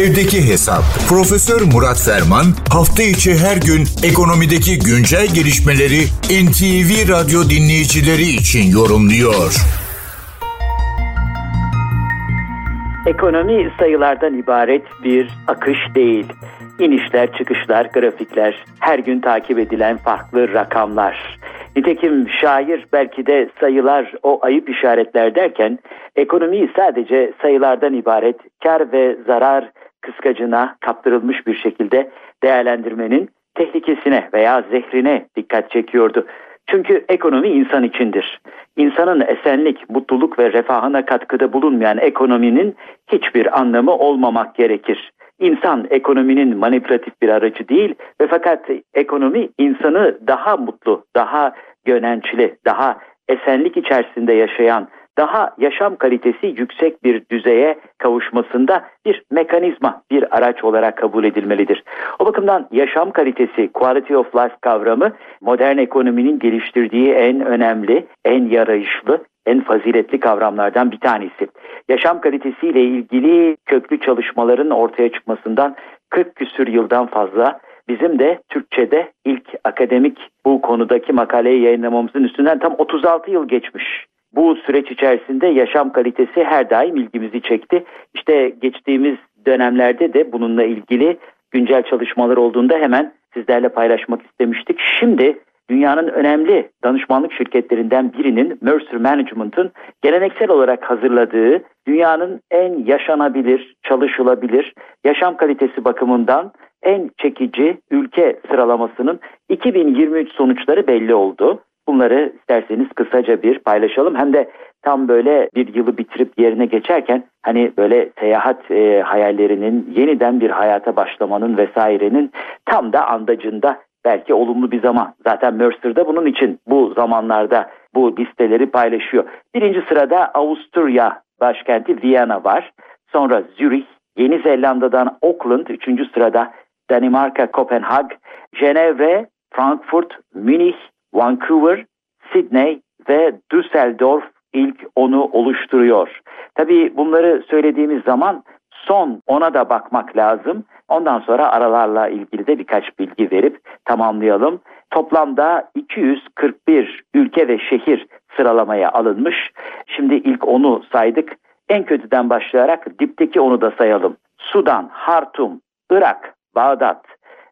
Evdeki Hesap. Profesör Murat Ferman hafta içi her gün ekonomideki güncel gelişmeleri NTV Radyo dinleyicileri için yorumluyor. Ekonomi sayılardan ibaret bir akış değil. İnişler, çıkışlar, grafikler, her gün takip edilen farklı rakamlar. Nitekim şair belki de sayılar o ayıp işaretler derken ekonomiyi sadece sayılardan ibaret kar ve zarar kıskacına kaptırılmış bir şekilde değerlendirmenin tehlikesine veya zehrine dikkat çekiyordu. Çünkü ekonomi insan içindir. İnsanın esenlik, mutluluk ve refahına katkıda bulunmayan ekonominin hiçbir anlamı olmamak gerekir. İnsan ekonominin manipülatif bir aracı değil ve fakat ekonomi insanı daha mutlu, daha gönençli, daha esenlik içerisinde yaşayan, daha yaşam kalitesi yüksek bir düzeye kavuşmasında bir mekanizma, bir araç olarak kabul edilmelidir. O bakımdan yaşam kalitesi, quality of life kavramı modern ekonominin geliştirdiği en önemli, en yarayışlı, en faziletli kavramlardan bir tanesi. Yaşam kalitesiyle ilgili köklü çalışmaların ortaya çıkmasından 40 küsür yıldan fazla bizim de Türkçe'de ilk akademik bu konudaki makaleyi yayınlamamızın üstünden tam 36 yıl geçmiş. Bu süreç içerisinde yaşam kalitesi her daim ilgimizi çekti. İşte geçtiğimiz dönemlerde de bununla ilgili güncel çalışmalar olduğunda hemen sizlerle paylaşmak istemiştik. Şimdi dünyanın önemli danışmanlık şirketlerinden birinin Mercer Management'ın geleneksel olarak hazırladığı dünyanın en yaşanabilir, çalışılabilir, yaşam kalitesi bakımından en çekici ülke sıralamasının 2023 sonuçları belli oldu. Bunları isterseniz kısaca bir paylaşalım. Hem de tam böyle bir yılı bitirip yerine geçerken hani böyle seyahat e, hayallerinin yeniden bir hayata başlamanın vesairenin tam da andacında belki olumlu bir zaman. Zaten Mercer'da bunun için bu zamanlarda bu listeleri paylaşıyor. Birinci sırada Avusturya başkenti Viyana var. Sonra Zürih, Yeni Zelanda'dan Auckland üçüncü sırada Danimarka, Kopenhag, Cenevre, Frankfurt, Münih, Vancouver, Sydney ve Düsseldorf ilk onu oluşturuyor. Tabii bunları söylediğimiz zaman son ona da bakmak lazım. Ondan sonra aralarla ilgili de birkaç bilgi verip tamamlayalım. Toplamda 241 ülke ve şehir sıralamaya alınmış. Şimdi ilk onu saydık. En kötüden başlayarak dipteki onu da sayalım. Sudan, Hartum, Irak, Bağdat,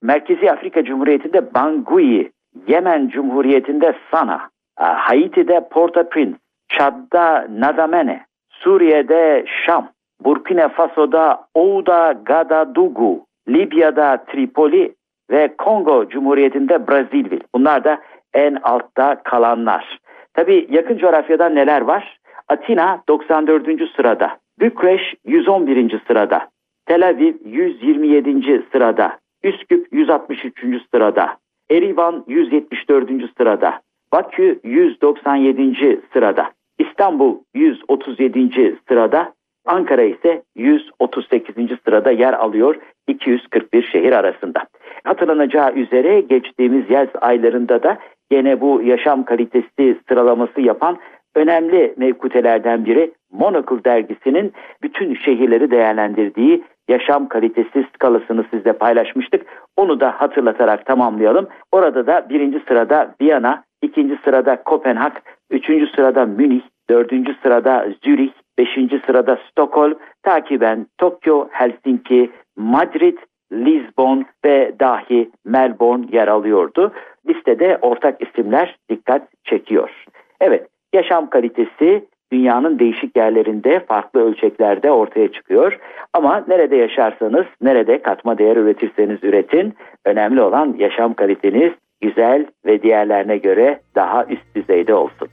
Merkezi Afrika Cumhuriyeti'nde Bangui, Yemen Cumhuriyeti'nde Sana, Haiti'de Port-au-Prince, Çad'da Nadamene, Suriye'de Şam, Burkina Faso'da Ouda Gadadugu, Libya'da Tripoli ve Kongo Cumhuriyeti'nde Brazzaville. Bunlar da en altta kalanlar. Tabi yakın coğrafyada neler var? Atina 94. sırada, Bükreş 111. sırada, Tel Aviv 127. sırada, Üsküp 163. sırada, Erivan 174. sırada, Bakü 197. sırada, İstanbul 137. sırada, Ankara ise 138. sırada yer alıyor 241 şehir arasında. Hatırlanacağı üzere geçtiğimiz yaz aylarında da gene bu yaşam kalitesi sıralaması yapan önemli mevkutelerden biri Monocle dergisinin bütün şehirleri değerlendirdiği yaşam kalitesi skalasını sizle paylaşmıştık. Onu da hatırlatarak tamamlayalım. Orada da birinci sırada Viyana, ikinci sırada Kopenhag, üçüncü sırada Münih, dördüncü sırada Zürih, beşinci sırada Stockholm, takiben Tokyo, Helsinki, Madrid, Lisbon ve dahi Melbourne yer alıyordu. Listede ortak isimler dikkat çekiyor. Evet, yaşam kalitesi dünyanın değişik yerlerinde farklı ölçeklerde ortaya çıkıyor. Ama nerede yaşarsanız, nerede katma değer üretirseniz üretin, önemli olan yaşam kaliteniz güzel ve diğerlerine göre daha üst düzeyde olsun.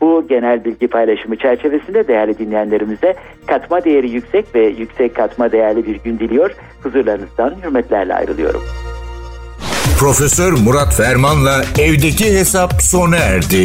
Bu genel bilgi paylaşımı çerçevesinde değerli dinleyenlerimize katma değeri yüksek ve yüksek katma değerli bir gün diliyor. Huzurlarınızdan hürmetlerle ayrılıyorum. Profesör Murat Ferman'la evdeki hesap sona erdi.